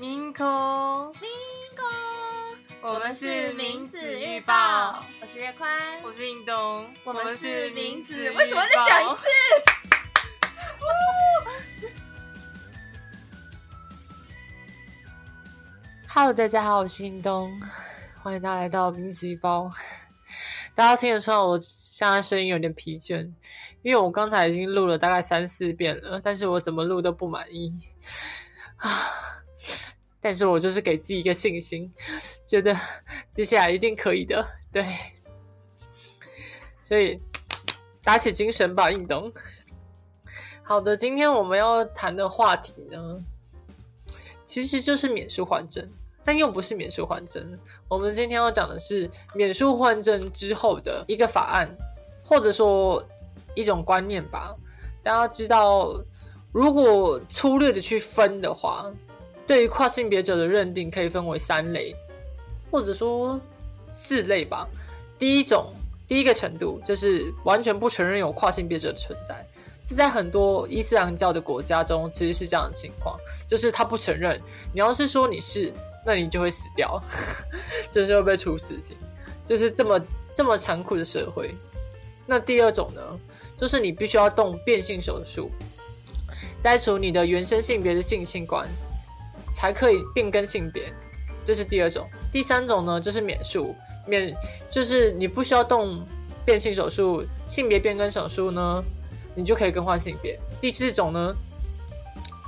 明空，明空，我们是名字预报，我是月宽，我是印东，我们是名字，为什么再讲一次？Hello，大家好，我是印东，欢迎大家来到名字预报。大家听得出来，我现在声音有点疲倦，因为我刚才已经录了大概三四遍了，但是我怎么录都不满意。啊！但是我就是给自己一个信心，觉得接下来一定可以的，对。所以打起精神吧，运动。好的，今天我们要谈的话题呢，其实就是免书换证，但又不是免书换证。我们今天要讲的是免书换证之后的一个法案，或者说一种观念吧。大家知道，如果粗略的去分的话，对于跨性别者的认定可以分为三类，或者说四类吧。第一种，第一个程度就是完全不承认有跨性别者的存在。这在很多伊斯兰教的国家中其实是这样的情况，就是他不承认。你要是说你是，那你就会死掉，就是会被处死刑，就是这么这么残酷的社会。那第二种呢，就是你必须要动变性手术，摘除你的原生性别的性器官，才可以变更性别，这是第二种。第三种呢，就是免术，免就是你不需要动变性手术，性别变更手术呢。你就可以更换性别。第四种呢，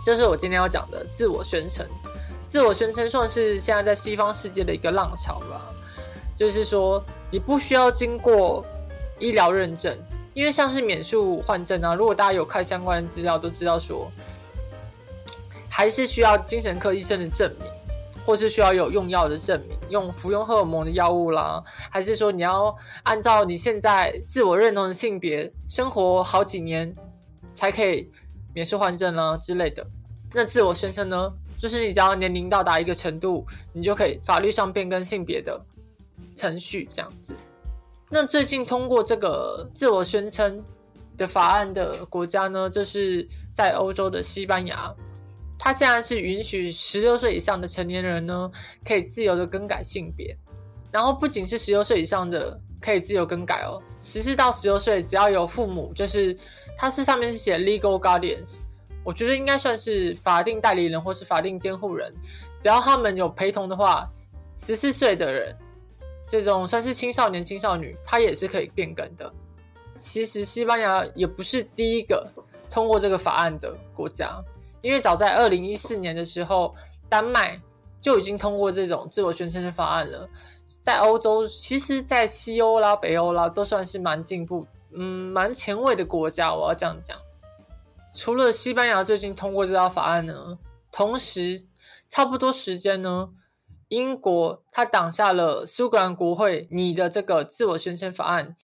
就是我今天要讲的自我宣称。自我宣称算是现在在西方世界的一个浪潮吧。就是说，你不需要经过医疗认证，因为像是免术换证啊，如果大家有看相关的资料，都知道说，还是需要精神科医生的证明，或是需要有用药的证明，用服用荷尔蒙的药物啦，还是说你要按照你现在自我认同的性别生活好几年，才可以免受换证啦之类的。那自我宣称呢，就是你只要年龄到达一个程度，你就可以法律上变更性别的程序这样子。那最近通过这个自我宣称的法案的国家呢，就是在欧洲的西班牙。他现在是允许十六岁以上的成年人呢，可以自由的更改性别。然后不仅是十六岁以上的可以自由更改哦，十四到十六岁只要有父母，就是他是上面是写 legal guardians，我觉得应该算是法定代理人或是法定监护人，只要他们有陪同的话，十四岁的人这种算是青少年、青少女，他也是可以变更的。其实西班牙也不是第一个通过这个法案的国家。因为早在二零一四年的时候，丹麦就已经通过这种自我宣称的法案了。在欧洲，其实，在西欧啦、北欧啦，都算是蛮进步、嗯，蛮前卫的国家。我要这样讲。除了西班牙最近通过这条法案呢，同时差不多时间呢，英国它挡下了苏格兰国会你的这个自我宣称法案，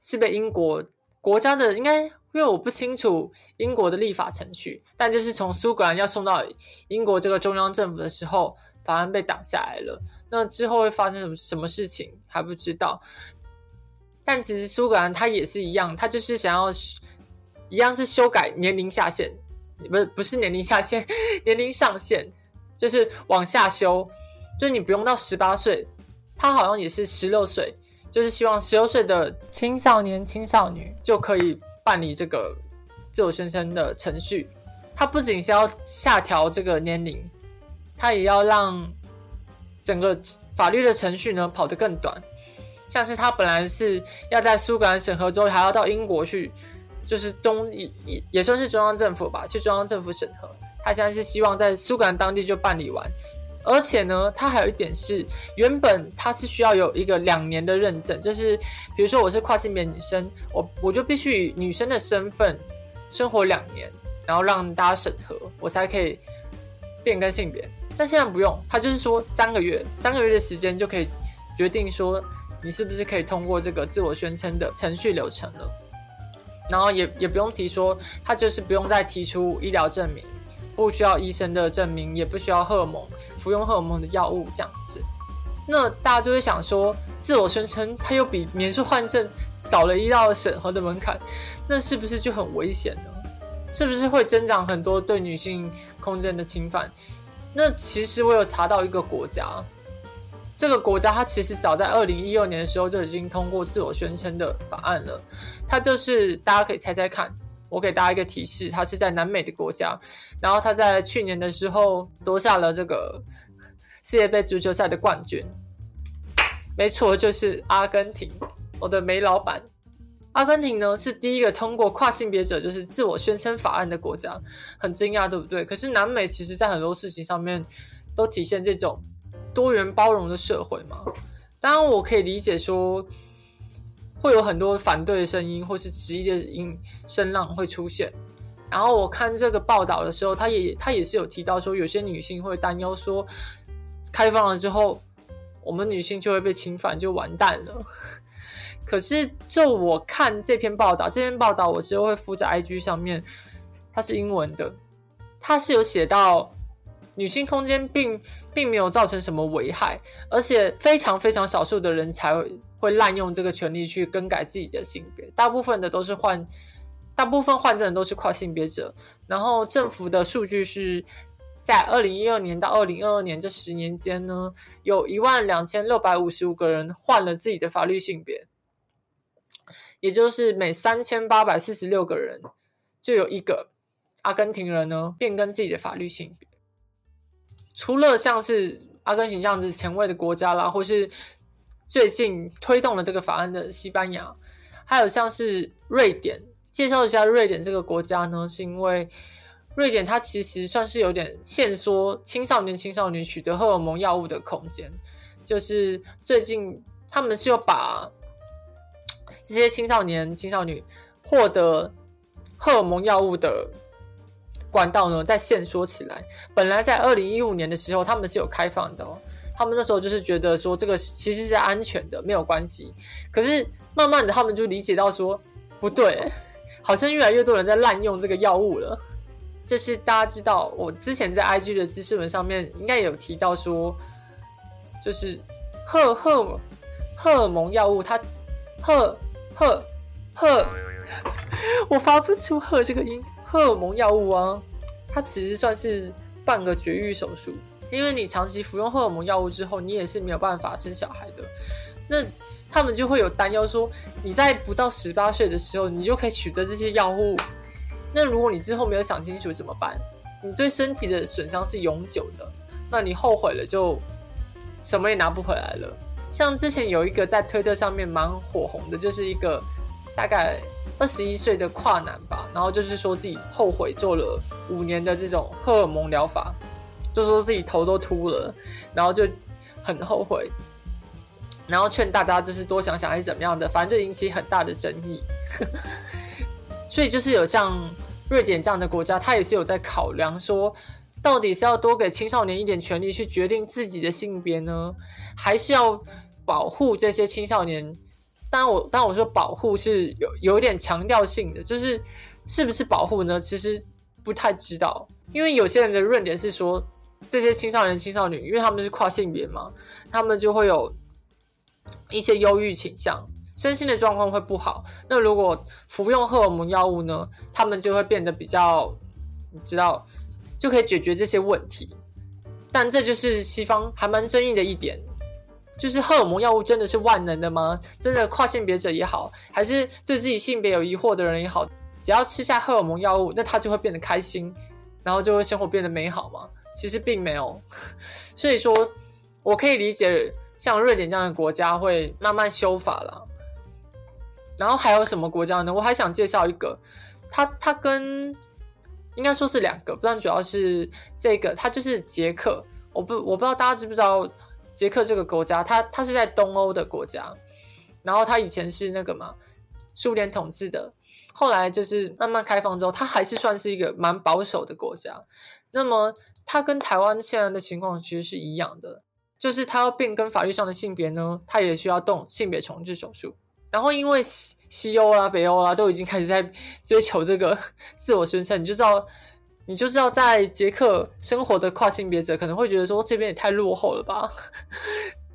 是被英国国家的应该。因为我不清楚英国的立法程序，但就是从苏格兰要送到英国这个中央政府的时候，法案被挡下来了。那之后会发生什么什么事情还不知道。但其实苏格兰它也是一样，它就是想要一样是修改年龄下限，不是不是年龄下限，年龄上限就是往下修，就你不用到十八岁，他好像也是十六岁，就是希望十六岁的青少年、青少女就可以。办理这个自我宣称的程序，它不仅是要下调这个年龄，它也要让整个法律的程序呢跑得更短。像是他本来是要在苏格兰审核之后，还要到英国去，就是中也也也算是中央政府吧，去中央政府审核。他现在是希望在苏格兰当地就办理完。而且呢，它还有一点是，原本它是需要有一个两年的认证，就是比如说我是跨性别女生，我我就必须以女生的身份生活两年，然后让大家审核，我才可以变更性别。但现在不用，它就是说三个月，三个月的时间就可以决定说你是不是可以通过这个自我宣称的程序流程了，然后也也不用提说，他就是不用再提出医疗证明。不需要医生的证明，也不需要荷尔蒙服用荷尔蒙的药物这样子，那大家就会想说，自我宣称它又比免受换证少了一道审核的门槛，那是不是就很危险呢？是不是会增长很多对女性空间的侵犯？那其实我有查到一个国家，这个国家它其实早在二零一六年的时候就已经通过自我宣称的法案了，它就是大家可以猜猜看。我给大家一个提示，它是在南美的国家，然后它在去年的时候夺下了这个世界杯足球赛的冠军。没错，就是阿根廷，我的梅老板。阿根廷呢是第一个通过跨性别者就是自我宣称法案的国家，很惊讶，对不对？可是南美其实在很多事情上面都体现这种多元包容的社会嘛。当然，我可以理解说。会有很多反对的声音，或是质疑的音声浪会出现。然后我看这个报道的时候，他也他也是有提到说，有些女性会担忧说，开放了之后，我们女性就会被侵犯，就完蛋了。可是就我看这篇报道，这篇报道我之后会附在 IG 上面，它是英文的，它是有写到女性空间并并没有造成什么危害，而且非常非常少数的人才会。会滥用这个权利去更改自己的性别，大部分的都是患，大部分患者都是跨性别者。然后政府的数据是在二零一二年到二零二二年这十年间呢，有一万两千六百五十五个人换了自己的法律性别，也就是每三千八百四十六个人就有一个阿根廷人呢变更自己的法律性别。除了像是阿根廷这样子前卫的国家啦，或是最近推动了这个法案的西班牙，还有像是瑞典，介绍一下瑞典这个国家呢，是因为瑞典它其实算是有点限缩青少年、青少年取得荷尔蒙药物的空间，就是最近他们是要把这些青少年、青少年获得荷尔蒙药物的管道呢，在限缩起来。本来在二零一五年的时候，他们是有开放的哦。他们那时候就是觉得说这个其实是安全的，没有关系。可是慢慢的，他们就理解到说不对，好像越来越多人在滥用这个药物了。就是大家知道，我之前在 IG 的知识文上面应该有提到说，就是荷荷荷尔蒙药物，它荷荷荷，我发不出“荷”这个音。荷尔蒙药物啊，它其实算是半个绝育手术。因为你长期服用荷尔蒙药物之后，你也是没有办法生小孩的。那他们就会有担忧说，你在不到十八岁的时候，你就可以取得这些药物。那如果你之后没有想清楚怎么办？你对身体的损伤是永久的，那你后悔了就什么也拿不回来了。像之前有一个在推特上面蛮火红的，就是一个大概二十一岁的跨男吧，然后就是说自己后悔做了五年的这种荷尔蒙疗法。就说自己头都秃了，然后就很后悔，然后劝大家就是多想想还是怎么样的，反正就引起很大的争议。所以就是有像瑞典这样的国家，他也是有在考量说，到底是要多给青少年一点权利去决定自己的性别呢，还是要保护这些青少年？当然我当然我说保护是有有一点强调性的，就是是不是保护呢？其实不太知道，因为有些人的论点是说。这些青少年、青少年，因为他们是跨性别嘛，他们就会有一些忧郁倾向，身心的状况会不好。那如果服用荷尔蒙药物呢，他们就会变得比较，你知道，就可以解决这些问题。但这就是西方还蛮争议的一点，就是荷尔蒙药物真的是万能的吗？真的跨性别者也好，还是对自己性别有疑惑的人也好，只要吃下荷尔蒙药物，那他就会变得开心，然后就会生活变得美好吗？其实并没有，所以说，我可以理解像瑞典这样的国家会慢慢修法了。然后还有什么国家呢？我还想介绍一个，它它跟应该说是两个，不但主要是这个，它就是捷克。我不我不知道大家知不知道捷克这个国家，它它是在东欧的国家，然后它以前是那个嘛苏联统治的，后来就是慢慢开放之后，它还是算是一个蛮保守的国家。那么它跟台湾现在的情况其实是一样的，就是它要变更法律上的性别呢，它也需要动性别重置手术。然后因为西西欧啦、北欧啦都已经开始在追求这个自我宣称，你就知道，你就知道在捷克生活的跨性别者可能会觉得说这边也太落后了吧，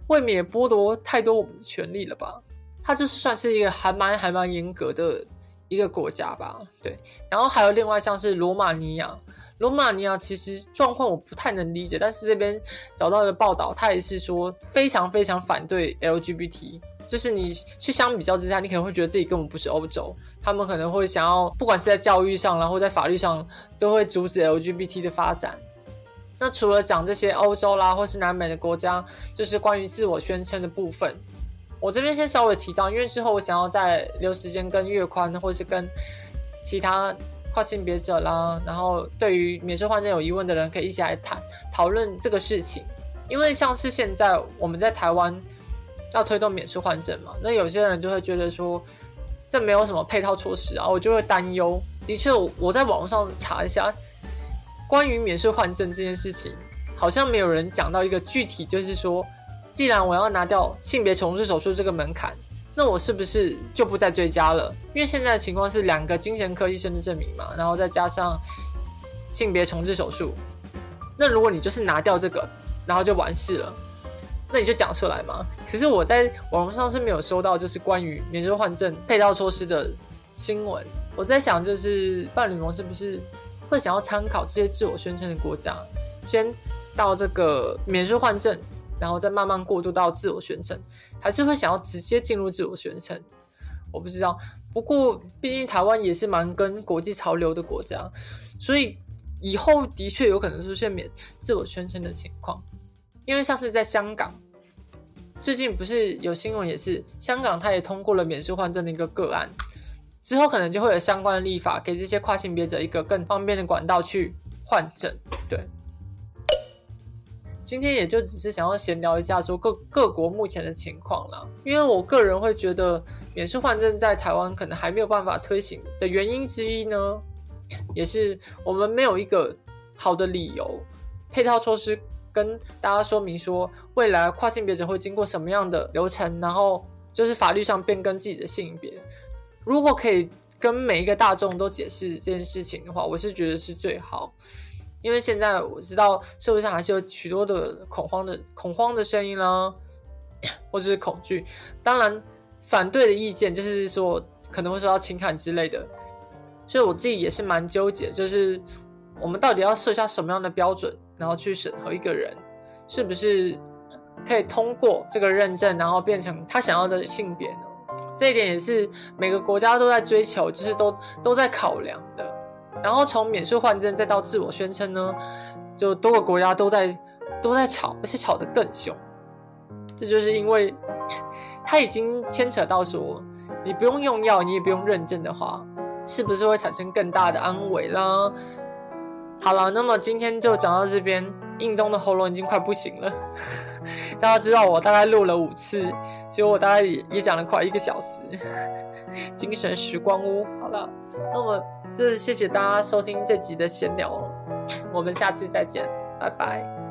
未免剥夺太多我们的权利了吧？它就是算是一个还蛮还蛮严格的一个国家吧？对。然后还有另外像是罗马尼亚。罗马尼亚其实状况我不太能理解，但是这边找到一个报道，他也是说非常非常反对 LGBT。就是你去相比较之下，你可能会觉得自己根本不是欧洲，他们可能会想要，不管是在教育上，然后在法律上，都会阻止 LGBT 的发展。那除了讲这些欧洲啦，或是南美的国家，就是关于自我宣称的部分，我这边先稍微提到，因为之后我想要再留时间跟月宽，或是跟其他跨性别者啦，然后对于免税换证有疑问的人，可以一起来谈讨论这个事情。因为像是现在我们在台湾要推动免税换证嘛，那有些人就会觉得说这没有什么配套措施啊，我就会担忧。的确，我在网络上查一下。关于免税换证这件事情，好像没有人讲到一个具体，就是说，既然我要拿掉性别重置手术这个门槛，那我是不是就不再追加了？因为现在的情况是两个精神科医生的证明嘛，然后再加上性别重置手术，那如果你就是拿掉这个，然后就完事了，那你就讲出来嘛。可是我在网络上是没有收到，就是关于免税换证配套措施的新闻。我在想，就是伴侣盟是不是？会想要参考这些自我宣称的国家，先到这个免税换证，然后再慢慢过渡到自我宣称，还是会想要直接进入自我宣称？我不知道。不过，毕竟台湾也是蛮跟国际潮流的国家，所以以后的确有可能出现免自我宣称的情况。因为像是在香港，最近不是有新闻，也是香港，它也通过了免税换证的一个个案。之后可能就会有相关的立法，给这些跨性别者一个更方便的管道去换证。对，今天也就只是想要闲聊一下，说各各国目前的情况啦。因为我个人会觉得，免税换证在台湾可能还没有办法推行的原因之一呢，也是我们没有一个好的理由、配套措施跟大家说明说，未来跨性别者会经过什么样的流程，然后就是法律上变更自己的性别。如果可以跟每一个大众都解释这件事情的话，我是觉得是最好。因为现在我知道社会上还是有许多的恐慌的恐慌的声音啦，或者是恐惧。当然，反对的意见就是说可能会受到侵害之类的。所以我自己也是蛮纠结，就是我们到底要设下什么样的标准，然后去审核一个人是不是可以通过这个认证，然后变成他想要的性别呢？这一点也是每个国家都在追求，就是都都在考量的。然后从免税换证再到自我宣称呢，就多个国家都在都在吵，而且吵得更凶。这就是因为它已经牵扯到说，你不用用药，你也不用认证的话，是不是会产生更大的安危啦？好了，那么今天就讲到这边。印东的喉咙已经快不行了，大家知道我大概录了五次，结果我大概也也讲了快一个小时。精神时光屋，好了，那么就是谢谢大家收听这集的闲聊，我们下次再见，拜拜。